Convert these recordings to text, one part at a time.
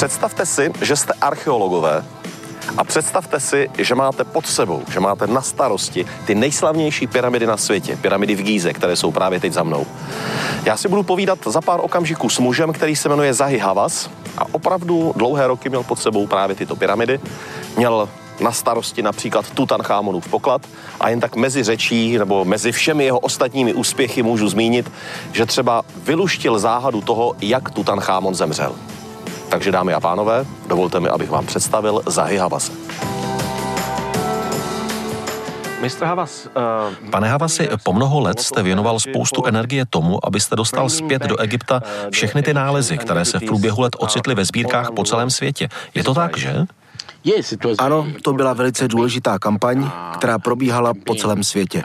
Představte si, že jste archeologové a představte si, že máte pod sebou, že máte na starosti ty nejslavnější pyramidy na světě, pyramidy v Gíze, které jsou právě teď za mnou. Já si budu povídat za pár okamžiků s mužem, který se jmenuje Zahi Havas a opravdu dlouhé roky měl pod sebou právě tyto pyramidy. Měl na starosti například Tutanchamonův poklad a jen tak mezi řečí nebo mezi všemi jeho ostatními úspěchy můžu zmínit, že třeba vyluštil záhadu toho, jak Tutanchamon zemřel. Takže dámy a pánové, dovolte mi, abych vám představil Zahy Havase. Uh, Pane Havasi, po mnoho let jste věnoval spoustu energie tomu, abyste dostal zpět do Egypta všechny ty nálezy, které se v průběhu let ocitly ve sbírkách po celém světě. Je to tak, že? Ano, to byla velice důležitá kampaň, která probíhala po celém světě.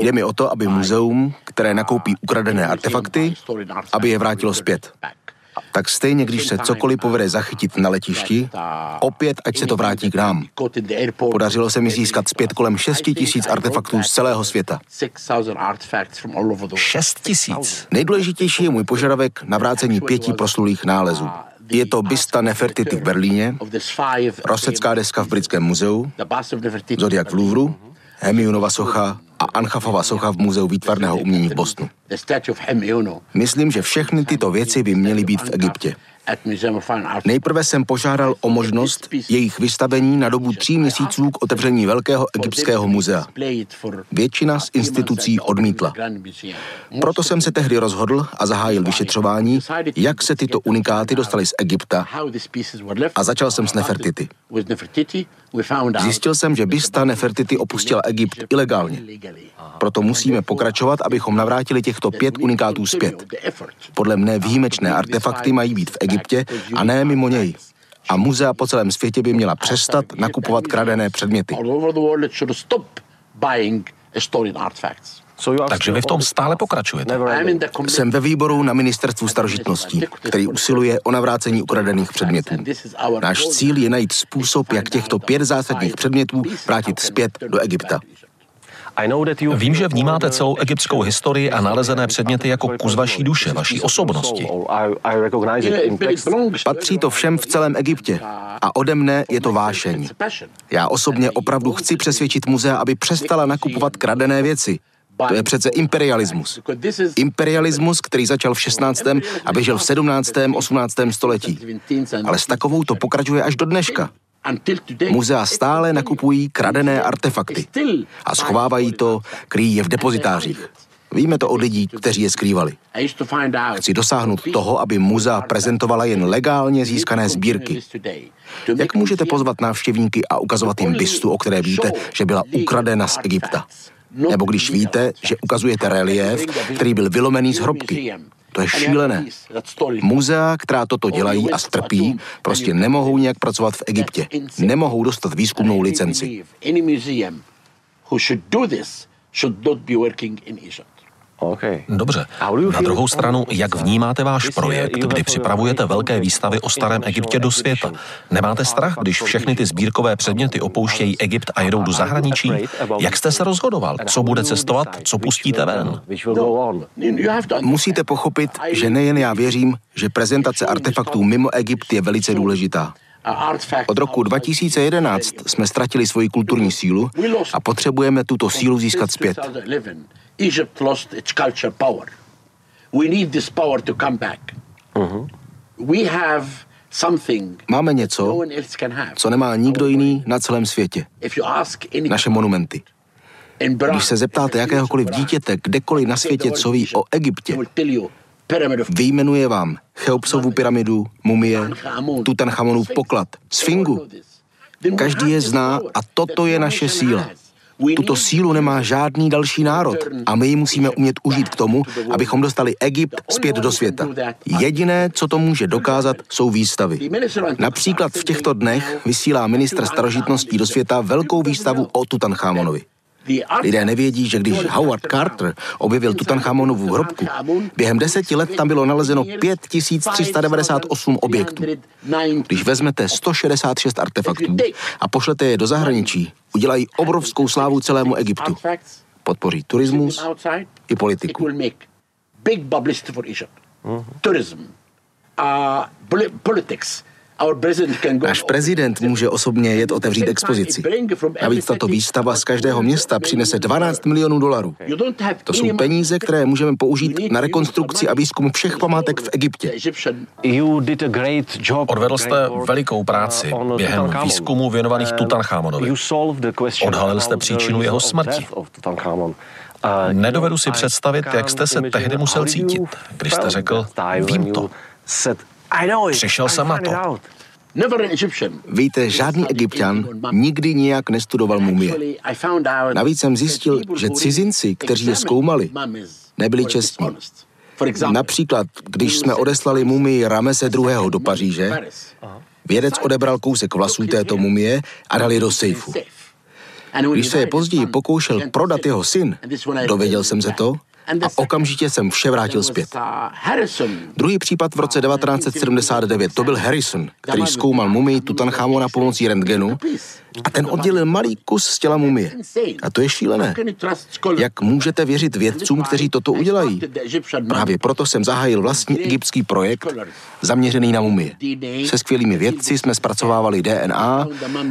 Jde mi o to, aby muzeum, které nakoupí ukradené artefakty, aby je vrátilo zpět. Tak stejně, když se cokoliv povede zachytit na letišti, opět ať se to vrátí k nám. Podařilo se mi získat zpět kolem 6 tisíc artefaktů z celého světa. 6 tisíc? Nejdůležitější je můj požadavek na vrácení pěti proslulých nálezů. Je to bysta Nefertiti v Berlíně, Rosecká deska v Britském muzeu, Zodiak v Louvru, Hemiunova socha Anchafova socha v Muzeu výtvarného umění v Bostonu. Myslím, že všechny tyto věci by měly být v Egyptě. Nejprve jsem požádal o možnost jejich vystavení na dobu tří měsíců k otevření Velkého egyptského muzea. Většina z institucí odmítla. Proto jsem se tehdy rozhodl a zahájil vyšetřování, jak se tyto unikáty dostaly z Egypta a začal jsem s Nefertiti. Zjistil jsem, že bysta Nefertiti opustila Egypt ilegálně. Proto musíme pokračovat, abychom navrátili těchto pět unikátů zpět. Podle mne výjimečné artefakty mají být v Egyptě a ne mimo něj. A muzea po celém světě by měla přestat nakupovat kradené předměty. Takže vy v tom stále pokračujete. Jsem ve výboru na ministerstvu starožitností, který usiluje o navrácení ukradených předmětů. Náš cíl je najít způsob, jak těchto pět zásadních předmětů vrátit zpět do Egypta. Vím, že vnímáte celou egyptskou historii a nalezené předměty jako kus vaší duše, vaší osobnosti. Patří to všem v celém Egyptě a ode mne je to vášeň. Já osobně opravdu chci přesvědčit muzea, aby přestala nakupovat kradené věci. To je přece imperialismus. Imperialismus, který začal v 16. a běžel v 17. 18. století. Ale s takovou to pokračuje až do dneška. Muzea stále nakupují kradené artefakty a schovávají to, kryjí je v depozitářích. Víme to od lidí, kteří je skrývali. Chci dosáhnout toho, aby muzea prezentovala jen legálně získané sbírky. Jak můžete pozvat návštěvníky a ukazovat jim bystu, o které víte, že byla ukradena z Egypta? Nebo když víte, že ukazujete relief, který byl vylomený z hrobky. To je šílené. Muzea, která toto dělají a strpí, prostě nemohou nějak pracovat v Egyptě. Nemohou dostat výzkumnou licenci. Dobře. Na druhou stranu, jak vnímáte váš projekt, kdy připravujete velké výstavy o starém Egyptě do světa? Nemáte strach, když všechny ty sbírkové předměty opouštějí Egypt a jedou do zahraničí? Jak jste se rozhodoval? Co bude cestovat? Co pustíte ven? Musíte pochopit, že nejen já věřím, že prezentace artefaktů mimo Egypt je velice důležitá. Od roku 2011 jsme ztratili svoji kulturní sílu a potřebujeme tuto sílu získat zpět. Egypt lost its culture power. We need this power to come back. Uh-huh. We have something Máme něco, no co nemá nikdo jiný na celém světě. Naše monumenty. Když se zeptáte jakéhokoliv dítěte kdekoliv na světě, co ví o Egyptě, vyjmenuje vám Cheopsovu pyramidu, mumie, Tutanchamonův poklad, Sfingu. Každý je zná a toto je naše síla. Tuto sílu nemá žádný další národ a my ji musíme umět užít k tomu, abychom dostali Egypt zpět do světa. Jediné, co to může dokázat, jsou výstavy. Například v těchto dnech vysílá ministr starožitností do světa velkou výstavu o Tutanchamonovi. Lidé nevědí, že když Howard Carter objevil Tutanchamonovu hrobku, během deseti let tam bylo nalezeno 5398 objektů. Když vezmete 166 artefaktů a pošlete je do zahraničí, udělají obrovskou slávu celému Egyptu. Podpoří turismus i politiku. Náš prezident může osobně jet otevřít expozici. Navíc tato výstava z každého města přinese 12 milionů dolarů. To jsou peníze, které můžeme použít na rekonstrukci a výzkum všech památek v Egyptě. Odvedl jste velikou práci během výzkumu věnovaných Tutanchamonovi. Odhalil jste příčinu jeho smrti. Nedovedu si představit, jak jste se tehdy musel cítit, když jste řekl, vím to. Přišel jsem na to. Víte, žádný egyptian nikdy nijak nestudoval mumie. Navíc jsem zjistil, že cizinci, kteří je zkoumali, nebyli čestní. Například, když jsme odeslali mumii Ramese II. do Paříže, vědec odebral kousek vlasů této mumie a dal je do sejfu. Když se je později pokoušel prodat jeho syn, dověděl jsem se to, a okamžitě jsem vše vrátil zpět. Druhý případ v roce 1979, to byl Harrison, který zkoumal mumii Tutanchamona pomocí rentgenu a ten oddělil malý kus z těla mumie. A to je šílené. Jak můžete věřit vědcům, kteří toto udělají? Právě proto jsem zahájil vlastní egyptský projekt zaměřený na mumie. Se skvělými vědci jsme zpracovávali DNA,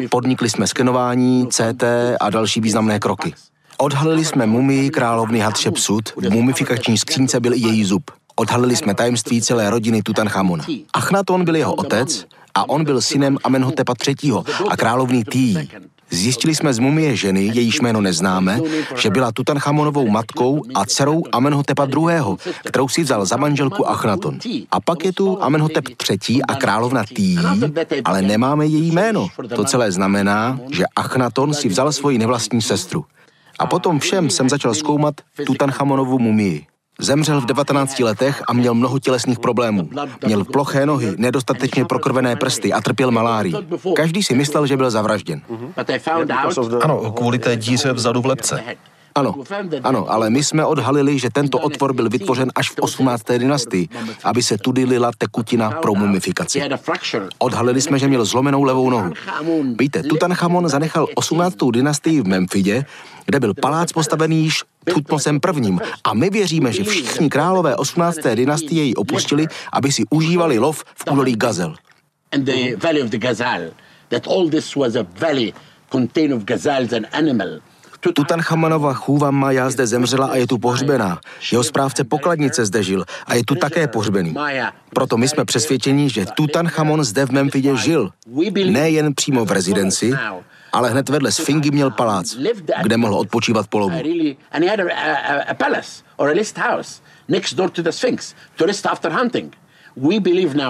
podnikli jsme skenování, CT a další významné kroky. Odhalili jsme mumii královny Hatshepsut, v mumifikační skřínce byl i její zub. Odhalili jsme tajemství celé rodiny Tutanchamona. Achnaton byl jeho otec a on byl synem Amenhotepa III. a královny Tí. Zjistili jsme z mumie ženy, jejíž jméno neznáme, že byla Tutanchamonovou matkou a dcerou Amenhotepa II., kterou si vzal za manželku Achnaton. A pak je tu Amenhotep III. a královna Tí, ale nemáme její jméno. To celé znamená, že Achnaton si vzal svoji nevlastní sestru. A potom všem jsem začal zkoumat Tutanchamonovu mumii. Zemřel v 19 letech a měl mnoho tělesných problémů. Měl ploché nohy, nedostatečně prokrvené prsty a trpěl malárií. Každý si myslel, že byl zavražděn. Ano, kvůli té díře vzadu v lepce. Ano, ano, ale my jsme odhalili, že tento otvor byl vytvořen až v 18. dynastii, aby se tudy lila tekutina pro mumifikaci. Odhalili jsme, že měl zlomenou levou nohu. Víte, Tutanchamon zanechal 18. dynastii v Memfidě, kde byl palác postavený již Tutmosem prvním. A my věříme, že všichni králové 18. dynastie ji opustili, aby si užívali lov v údolí Gazel. that all this was a valley contained of gazelles and animal Tutanchamanova chůva Maja zde zemřela a je tu pohřbená. Jeho správce pokladnice zde žil a je tu také pohřbený. Proto my jsme přesvědčeni, že Tutanchamon zde v Memfidě žil. Nejen přímo v rezidenci, ale hned vedle Sfingy měl palác, kde mohl odpočívat po lovu.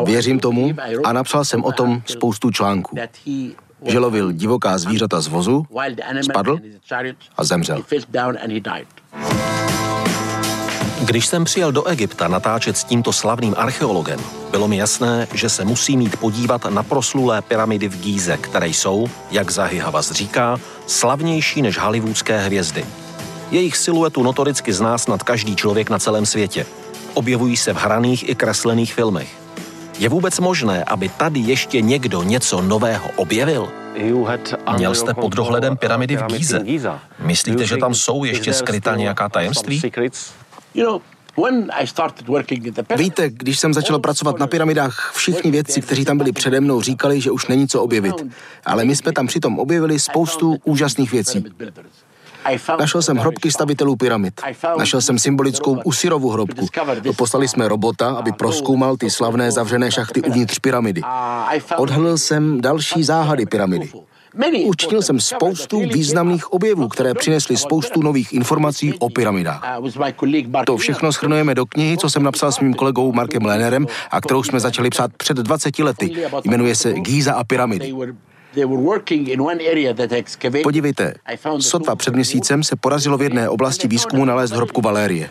Věřím tomu a napsal jsem o tom spoustu článků že lovil divoká zvířata z vozu, spadl a zemřel. Když jsem přijel do Egypta natáčet s tímto slavným archeologem, bylo mi jasné, že se musí mít podívat na proslulé pyramidy v Gíze, které jsou, jak Zahy Havas říká, slavnější než hollywoodské hvězdy. Jejich siluetu notoricky zná snad každý člověk na celém světě. Objevují se v hraných i kreslených filmech. Je vůbec možné, aby tady ještě někdo něco nového objevil? Měl jste pod dohledem pyramidy v Gíze. Myslíte, že tam jsou ještě skrytá nějaká tajemství? Víte, když jsem začal pracovat na pyramidách, všichni vědci, kteří tam byli přede mnou, říkali, že už není co objevit. Ale my jsme tam přitom objevili spoustu úžasných věcí. Našel jsem hrobky stavitelů pyramid. Našel jsem symbolickou Usirovu hrobku. Poslali jsme robota, aby proskoumal ty slavné zavřené šachty uvnitř pyramidy. Odhalil jsem další záhady pyramidy. Učinil jsem spoustu významných objevů, které přinesly spoustu nových informací o pyramidách. To všechno schrnujeme do knihy, co jsem napsal s mým kolegou Markem Lenerem a kterou jsme začali psát před 20 lety. Jmenuje se Gíza a pyramidy. Podívejte, sotva před měsícem se podařilo v jedné oblasti výzkumu nalézt hrobku Valérie.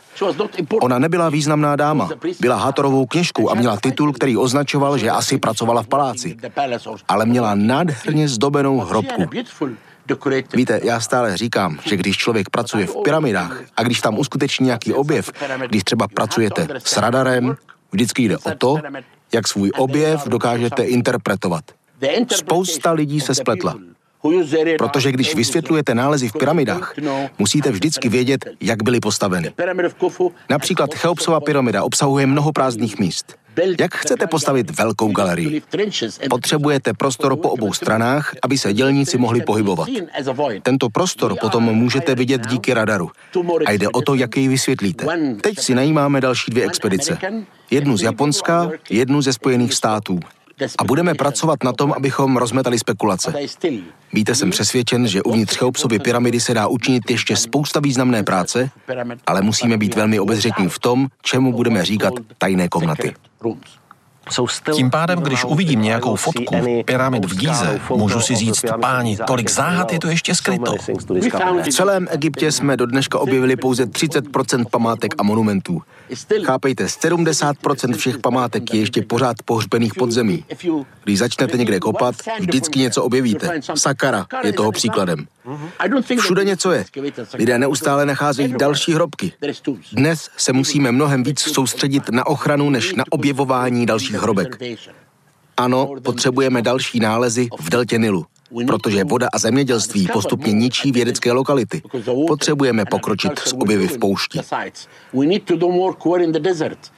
Ona nebyla významná dáma, byla Hátorovou kněžkou a měla titul, který označoval, že asi pracovala v paláci, ale měla nádherně zdobenou hrobku. Víte, já stále říkám, že když člověk pracuje v pyramidách a když tam uskuteční nějaký objev, když třeba pracujete s radarem, vždycky jde o to, jak svůj objev dokážete interpretovat. Spousta lidí se spletla. Protože když vysvětlujete nálezy v pyramidách, musíte vždycky vědět, jak byly postaveny. Například Cheopsova pyramida obsahuje mnoho prázdných míst. Jak chcete postavit velkou galerii? Potřebujete prostor po obou stranách, aby se dělníci mohli pohybovat. Tento prostor potom můžete vidět díky radaru. A jde o to, jak jej vysvětlíte. Teď si najímáme další dvě expedice. Jednu z Japonska, jednu ze Spojených států a budeme pracovat na tom, abychom rozmetali spekulace. Víte, jsem přesvědčen, že uvnitř Cheopsovy pyramidy se dá učinit ještě spousta významné práce, ale musíme být velmi obezřetní v tom, čemu budeme říkat tajné komnaty. Tím pádem, když uvidím nějakou fotku pyramid v Gíze, můžu si říct, páni, tolik záhad je to ještě skryto. V celém Egyptě jsme do dneška objevili pouze 30% památek a monumentů. Chápejte, 70% všech památek je ještě pořád pohřbených pod zemí. Když začnete někde kopat, vždycky něco objevíte. Sakara je toho příkladem. Všude něco je. Lidé neustále nacházejí další hrobky. Dnes se musíme mnohem víc soustředit na ochranu, než na objevování dalších hrobek. Ano, potřebujeme další nálezy v deltě Nilu protože voda a zemědělství postupně ničí vědecké lokality. Potřebujeme pokročit s objevy v poušti.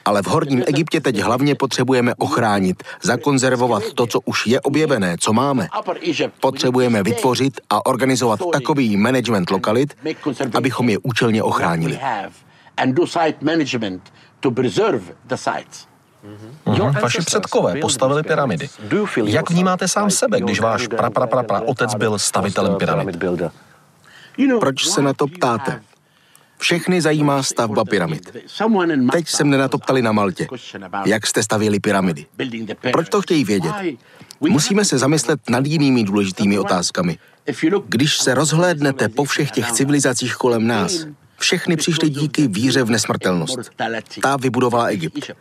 Ale v horním Egyptě teď hlavně potřebujeme ochránit, zakonzervovat to, co už je objevené, co máme. Potřebujeme vytvořit a organizovat takový management lokalit, abychom je účelně ochránili. Mm-hmm. Vaši předkové postavili pyramidy. Jak vnímáte sám sebe, když váš pra, pra, pra, pra otec byl stavitelem pyramid? Proč se na to ptáte? Všechny zajímá stavba pyramid. Teď jsem na to ptali na Maltě. Jak jste stavěli pyramidy? Proč to chtějí vědět? Musíme se zamyslet nad jinými důležitými otázkami. Když se rozhlédnete po všech těch civilizacích kolem nás, všechny přišly díky víře v nesmrtelnost. Ta vybudovala Egypt.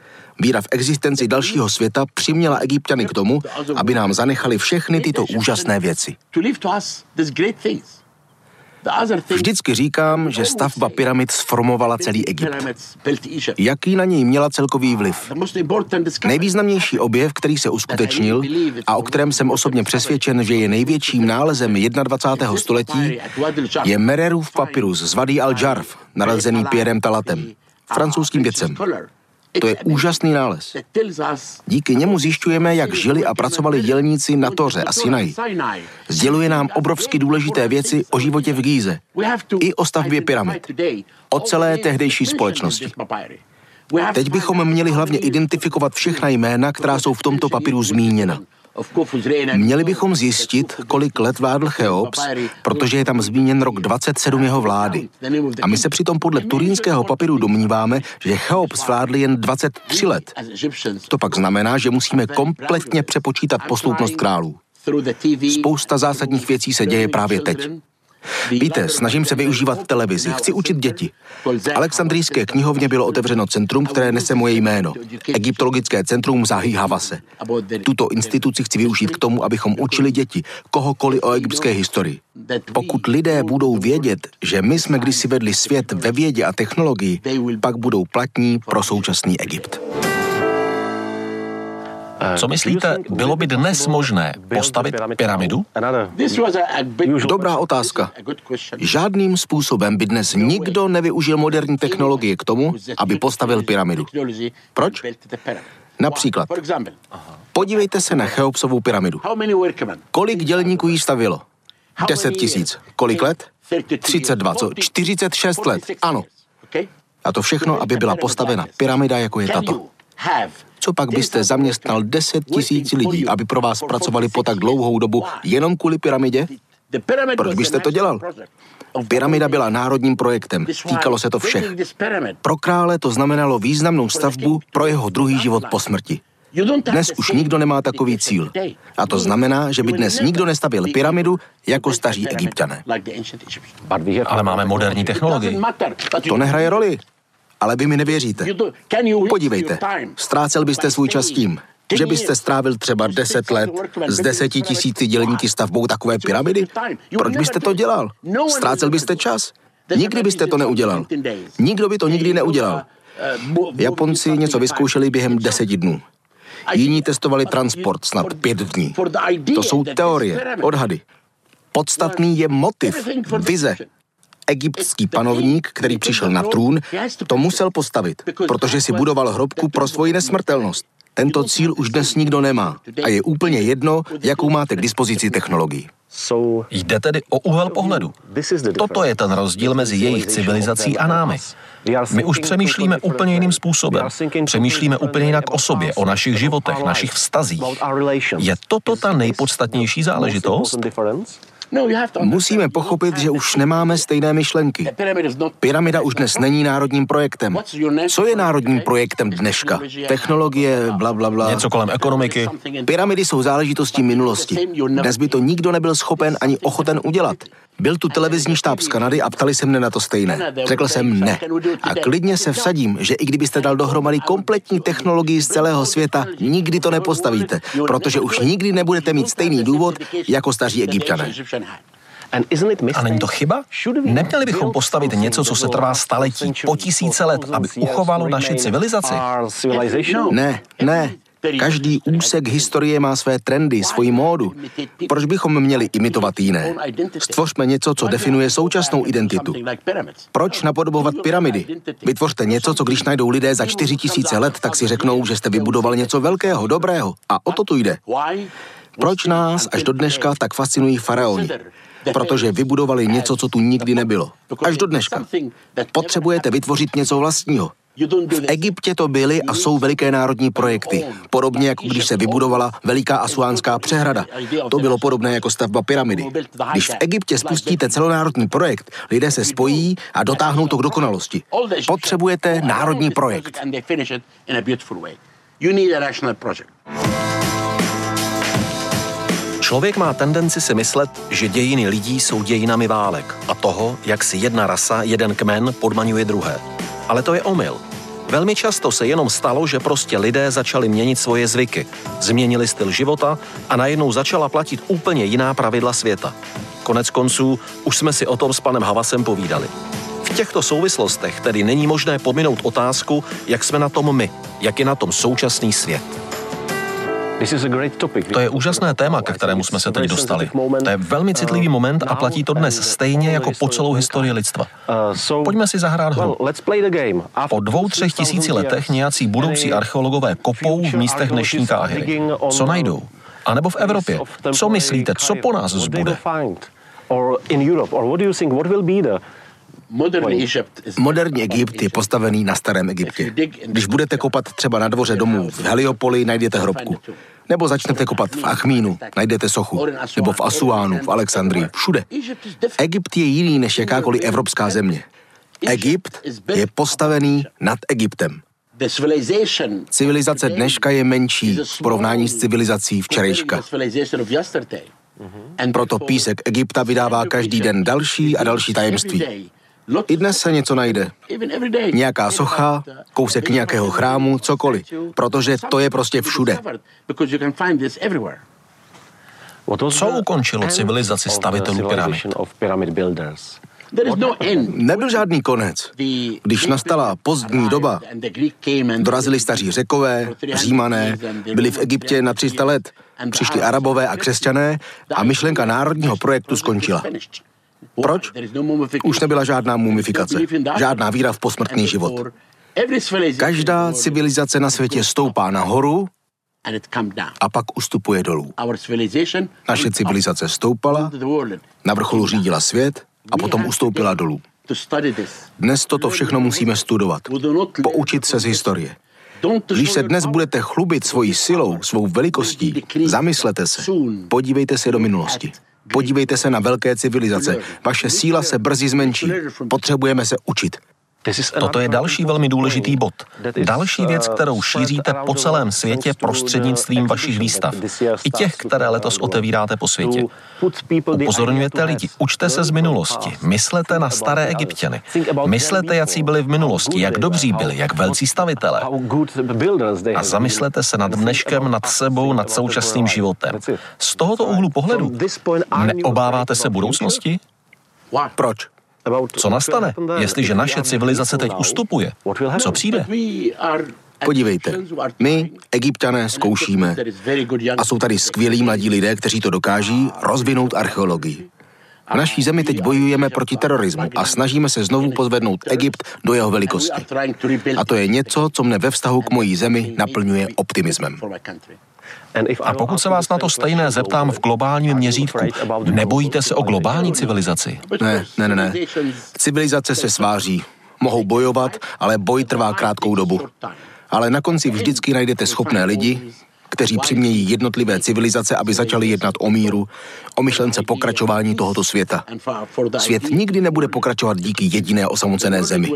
Víra v existenci dalšího světa přiměla egyptiany k tomu, aby nám zanechali všechny tyto úžasné věci. Vždycky říkám, že stavba pyramid sformovala celý Egypt. Jaký na něj měla celkový vliv? Nejvýznamnější objev, který se uskutečnil a o kterém jsem osobně přesvědčen, že je největším nálezem 21. století, je Mererův papyrus z Vady al-Jarf, nalezený Pierrem Talatem, francouzským vědcem. To je úžasný nález. Díky němu zjišťujeme, jak žili a pracovali dělníci na Toře a Sinaji. Sděluje nám obrovsky důležité věci o životě v Gíze i o stavbě pyramid, o celé tehdejší společnosti. Teď bychom měli hlavně identifikovat všechna jména, která jsou v tomto papíru zmíněna. Měli bychom zjistit, kolik let vládl Cheops, protože je tam zmíněn rok 27 jeho vlády. A my se přitom podle turínského papíru domníváme, že Cheops vládl jen 23 let. To pak znamená, že musíme kompletně přepočítat posloupnost králů. Spousta zásadních věcí se děje právě teď. Víte, snažím se využívat televizi, chci učit děti. V Alexandrijské knihovně bylo otevřeno centrum, které nese moje jméno. Egyptologické centrum Zahi Havase. Tuto instituci chci využít k tomu, abychom učili děti, kohokoliv o egyptské historii. Pokud lidé budou vědět, že my jsme kdysi vedli svět ve vědě a technologii, pak budou platní pro současný Egypt. Co myslíte, bylo by dnes možné postavit pyramidu? Dobrá otázka. Žádným způsobem by dnes nikdo nevyužil moderní technologie k tomu, aby postavil pyramidu. Proč? Například, podívejte se na Cheopsovou pyramidu. Kolik dělníků jí stavilo? 10 tisíc. Kolik let? 32, co? 46 let. Ano. A to všechno, aby byla postavena pyramida, jako je tato. Co pak byste zaměstnal 10 tisíc lidí, aby pro vás pracovali po tak dlouhou dobu jenom kvůli pyramidě? Proč byste to dělal? Pyramida byla národním projektem, týkalo se to všech. Pro krále to znamenalo významnou stavbu pro jeho druhý život po smrti. Dnes už nikdo nemá takový cíl. A to znamená, že by dnes nikdo nestavil pyramidu jako staří egyptiané. Ale máme moderní technologii. To nehraje roli. Ale vy mi nevěříte. Podívejte, ztrácel byste svůj čas tím, že byste strávil třeba 10 let s deseti tisíci dělníky stavbou takové pyramidy? Proč byste to dělal? Ztrácel byste čas? Nikdy byste to neudělal. Nikdo by to nikdy neudělal. Japonci něco vyzkoušeli během deseti dnů. Jiní testovali transport snad pět dní. To jsou teorie, odhady. Podstatný je motiv, vize, egyptský panovník, který přišel na trůn, to musel postavit, protože si budoval hrobku pro svoji nesmrtelnost. Tento cíl už dnes nikdo nemá a je úplně jedno, jakou máte k dispozici technologii. Jde tedy o úhel pohledu. Toto je ten rozdíl mezi jejich civilizací a námi. My už přemýšlíme úplně jiným způsobem. Přemýšlíme úplně jinak o sobě, o našich životech, našich vztazích. Je toto ta nejpodstatnější záležitost? No, Musíme pochopit, že už nemáme stejné myšlenky. Pyramida už dnes není národním projektem. Co je národním projektem dneška? Technologie, bla, bla, bla. Něco kolem ekonomiky. Pyramidy jsou záležitostí minulosti. Dnes by to nikdo nebyl schopen ani ochoten udělat. Byl tu televizní štáb z Kanady a ptali se mne na to stejné. Řekl jsem ne. A klidně se vsadím, že i kdybyste dal dohromady kompletní technologii z celého světa, nikdy to nepostavíte, protože už nikdy nebudete mít stejný důvod jako staří egyptiané. A není to chyba? Neměli bychom postavit něco, co se trvá staletí, po tisíce let, aby uchovalo naši civilizaci? Ne, ne. Každý úsek historie má své trendy, svoji módu. Proč bychom měli imitovat jiné? Stvořme něco, co definuje současnou identitu. Proč napodobovat pyramidy? Vytvořte něco, co když najdou lidé za čtyři tisíce let, tak si řeknou, že jste vybudoval něco velkého, dobrého. A o to tu jde. Proč nás až do dneška tak fascinují faraoni? protože vybudovali něco, co tu nikdy nebylo. Až do dneška. Potřebujete vytvořit něco vlastního. V Egyptě to byly a jsou veliké národní projekty, podobně jako když se vybudovala veliká asuánská přehrada. To bylo podobné jako stavba pyramidy. Když v Egyptě spustíte celonárodní projekt, lidé se spojí a dotáhnou to k dokonalosti. Potřebujete národní projekt. Člověk má tendenci si myslet, že dějiny lidí jsou dějinami válek a toho, jak si jedna rasa, jeden kmen podmaňuje druhé. Ale to je omyl. Velmi často se jenom stalo, že prostě lidé začali měnit svoje zvyky, změnili styl života a najednou začala platit úplně jiná pravidla světa. Konec konců už jsme si o tom s panem Havasem povídali. V těchto souvislostech tedy není možné pominout otázku, jak jsme na tom my, jak je na tom současný svět. To je úžasné téma, ke kterému jsme se teď dostali. To je velmi citlivý uh, moment a platí to dnes stejně jako po celou historii lidstva. Uh, Pojďme si zahrát hru. Po dvou, třech tisíci letech nějací budoucí archeologové kopou v místech dnešní Káhyry. Co najdou? A nebo v Evropě. Co myslíte, co po nás zbude? Moderní Egypt je postavený na starém Egyptě. Když budete kopat třeba na dvoře domů v Heliopoli, najdete hrobku. Nebo začnete kopat v Achmínu, najdete sochu. Nebo v Asuánu, v Alexandrii, všude. Egypt je jiný než jakákoliv evropská země. Egypt je postavený nad Egyptem. Civilizace dneška je menší v porovnání s civilizací včerejška. Proto písek Egypta vydává každý den další a další tajemství. I dnes se něco najde. Nějaká socha, kousek nějakého chrámu, cokoliv. Protože to je prostě všude. Co ukončilo civilizaci stavitelů pyramid? No Nebyl žádný konec. Když nastala pozdní doba, dorazili staří řekové, římané, byli v Egyptě na 300 let, přišli arabové a křesťané a myšlenka národního projektu skončila. Proč? Už nebyla žádná mumifikace, žádná víra v posmrtný život. Každá civilizace na světě stoupá nahoru a pak ustupuje dolů. Naše civilizace stoupala, na vrcholu řídila svět a potom ustoupila dolů. Dnes toto všechno musíme studovat, poučit se z historie. Když se dnes budete chlubit svojí silou, svou velikostí, zamyslete se, podívejte se do minulosti. Podívejte se na velké civilizace. Vaše síla se brzy zmenší. Potřebujeme se učit. Toto je další velmi důležitý bod. Další věc, kterou šíříte po celém světě prostřednictvím vašich výstav. I těch, které letos otevíráte po světě. Upozorňujete lidi, učte se z minulosti, myslete na staré egyptěny, myslete, jaký byli v minulosti, jak dobří byli, jak velcí stavitele. A zamyslete se nad dneškem, nad sebou, nad současným životem. Z tohoto úhlu pohledu neobáváte se budoucnosti? Proč? Co nastane, jestliže naše civilizace teď ustupuje? Co přijde? Podívejte, my, egyptiané, zkoušíme a jsou tady skvělí mladí lidé, kteří to dokáží rozvinout archeologii. V naší zemi teď bojujeme proti terorismu a snažíme se znovu pozvednout Egypt do jeho velikosti. A to je něco, co mne ve vztahu k mojí zemi naplňuje optimismem. A pokud se vás na to stejné zeptám v globálním měřítku, nebojíte se o globální civilizaci? Ne, ne, ne, ne. Civilizace se sváří. Mohou bojovat, ale boj trvá krátkou dobu. Ale na konci vždycky najdete schopné lidi, kteří přimějí jednotlivé civilizace, aby začaly jednat o míru, o myšlence pokračování tohoto světa. Svět nikdy nebude pokračovat díky jediné osamocené zemi.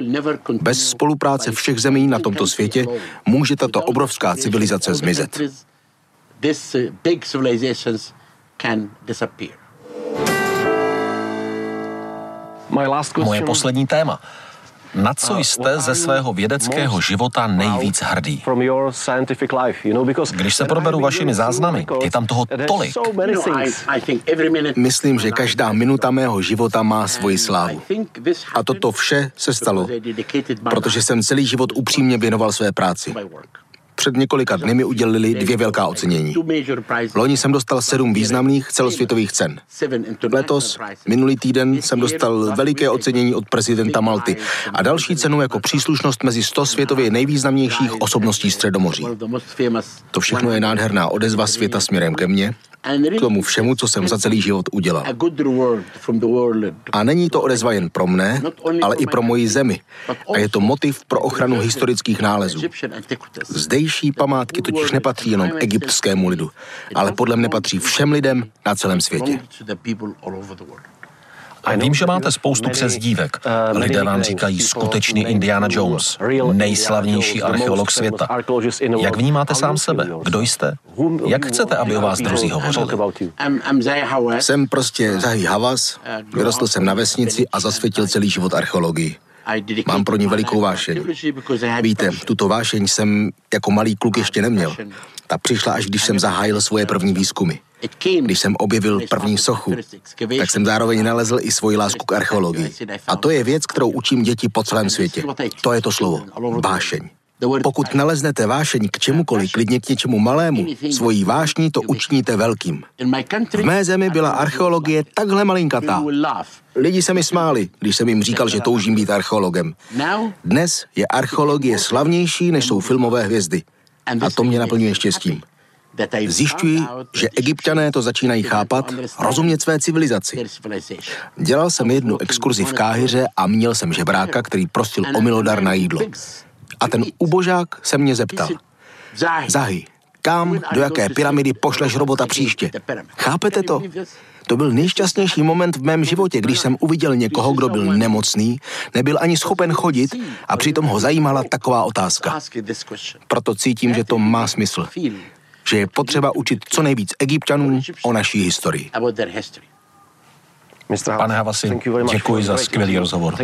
Bez spolupráce všech zemí na tomto světě může tato obrovská civilizace zmizet. Moje poslední téma. Na co jste ze svého vědeckého života nejvíc hrdý? Když se proberu vašimi záznamy, je tam toho tolik. Myslím, že každá minuta mého života má svoji slávu. A toto vše se stalo, protože jsem celý život upřímně věnoval své práci. Před několika dny mi udělili dvě velká ocenění. Loni jsem dostal sedm významných celosvětových cen. Letos, minulý týden, jsem dostal veliké ocenění od prezidenta Malty a další cenu jako příslušnost mezi 100 světově nejvýznamnějších osobností Středomoří. To všechno je nádherná odezva světa směrem ke mně k tomu všemu, co jsem za celý život udělal. A není to odezva jen pro mne, ale i pro moji zemi. A je to motiv pro ochranu historických nálezů. Zdejší památky totiž nepatří jenom egyptskému lidu, ale podle mne patří všem lidem na celém světě. A vím, že máte spoustu přezdívek. Lidé vám říkají skutečný Indiana Jones, nejslavnější archeolog světa. Jak vnímáte sám sebe? Kdo jste? Jak chcete, aby o vás druzí hovořili? Jsem prostě Zahi Havas, vyrostl jsem na vesnici a zasvětil celý život archeologii. Mám pro ní velikou vášeň. Víte, tuto vášeň jsem jako malý kluk ještě neměl. Ta přišla, až když jsem zahájil svoje první výzkumy. Když jsem objevil první sochu, tak jsem zároveň nalezl i svoji lásku k archeologii. A to je věc, kterou učím děti po celém světě. To je to slovo. Vášeň. Pokud naleznete vášeň k čemukoliv, klidně k něčemu malému, svojí vášní to učiníte velkým. V mé zemi byla archeologie takhle malinkatá. Lidi se mi smáli, když jsem jim říkal, že toužím být archeologem. Dnes je archeologie slavnější, než jsou filmové hvězdy. A to mě naplňuje štěstím. Zjišťuji, že egyptiané to začínají chápat, rozumět své civilizaci. Dělal jsem jednu exkurzi v Káhyře a měl jsem žebráka, který prosil o milodar na jídlo. A ten ubožák se mě zeptal. Zahy, kam, do jaké pyramidy pošleš robota příště? Chápete to? To byl nejšťastnější moment v mém životě, když jsem uviděl někoho, kdo byl nemocný, nebyl ani schopen chodit a přitom ho zajímala taková otázka. Proto cítím, že to má smysl. Že je potřeba učit co nejvíc egyptianů o naší historii. Pane Havasi, děkuji za skvělý rozhovor.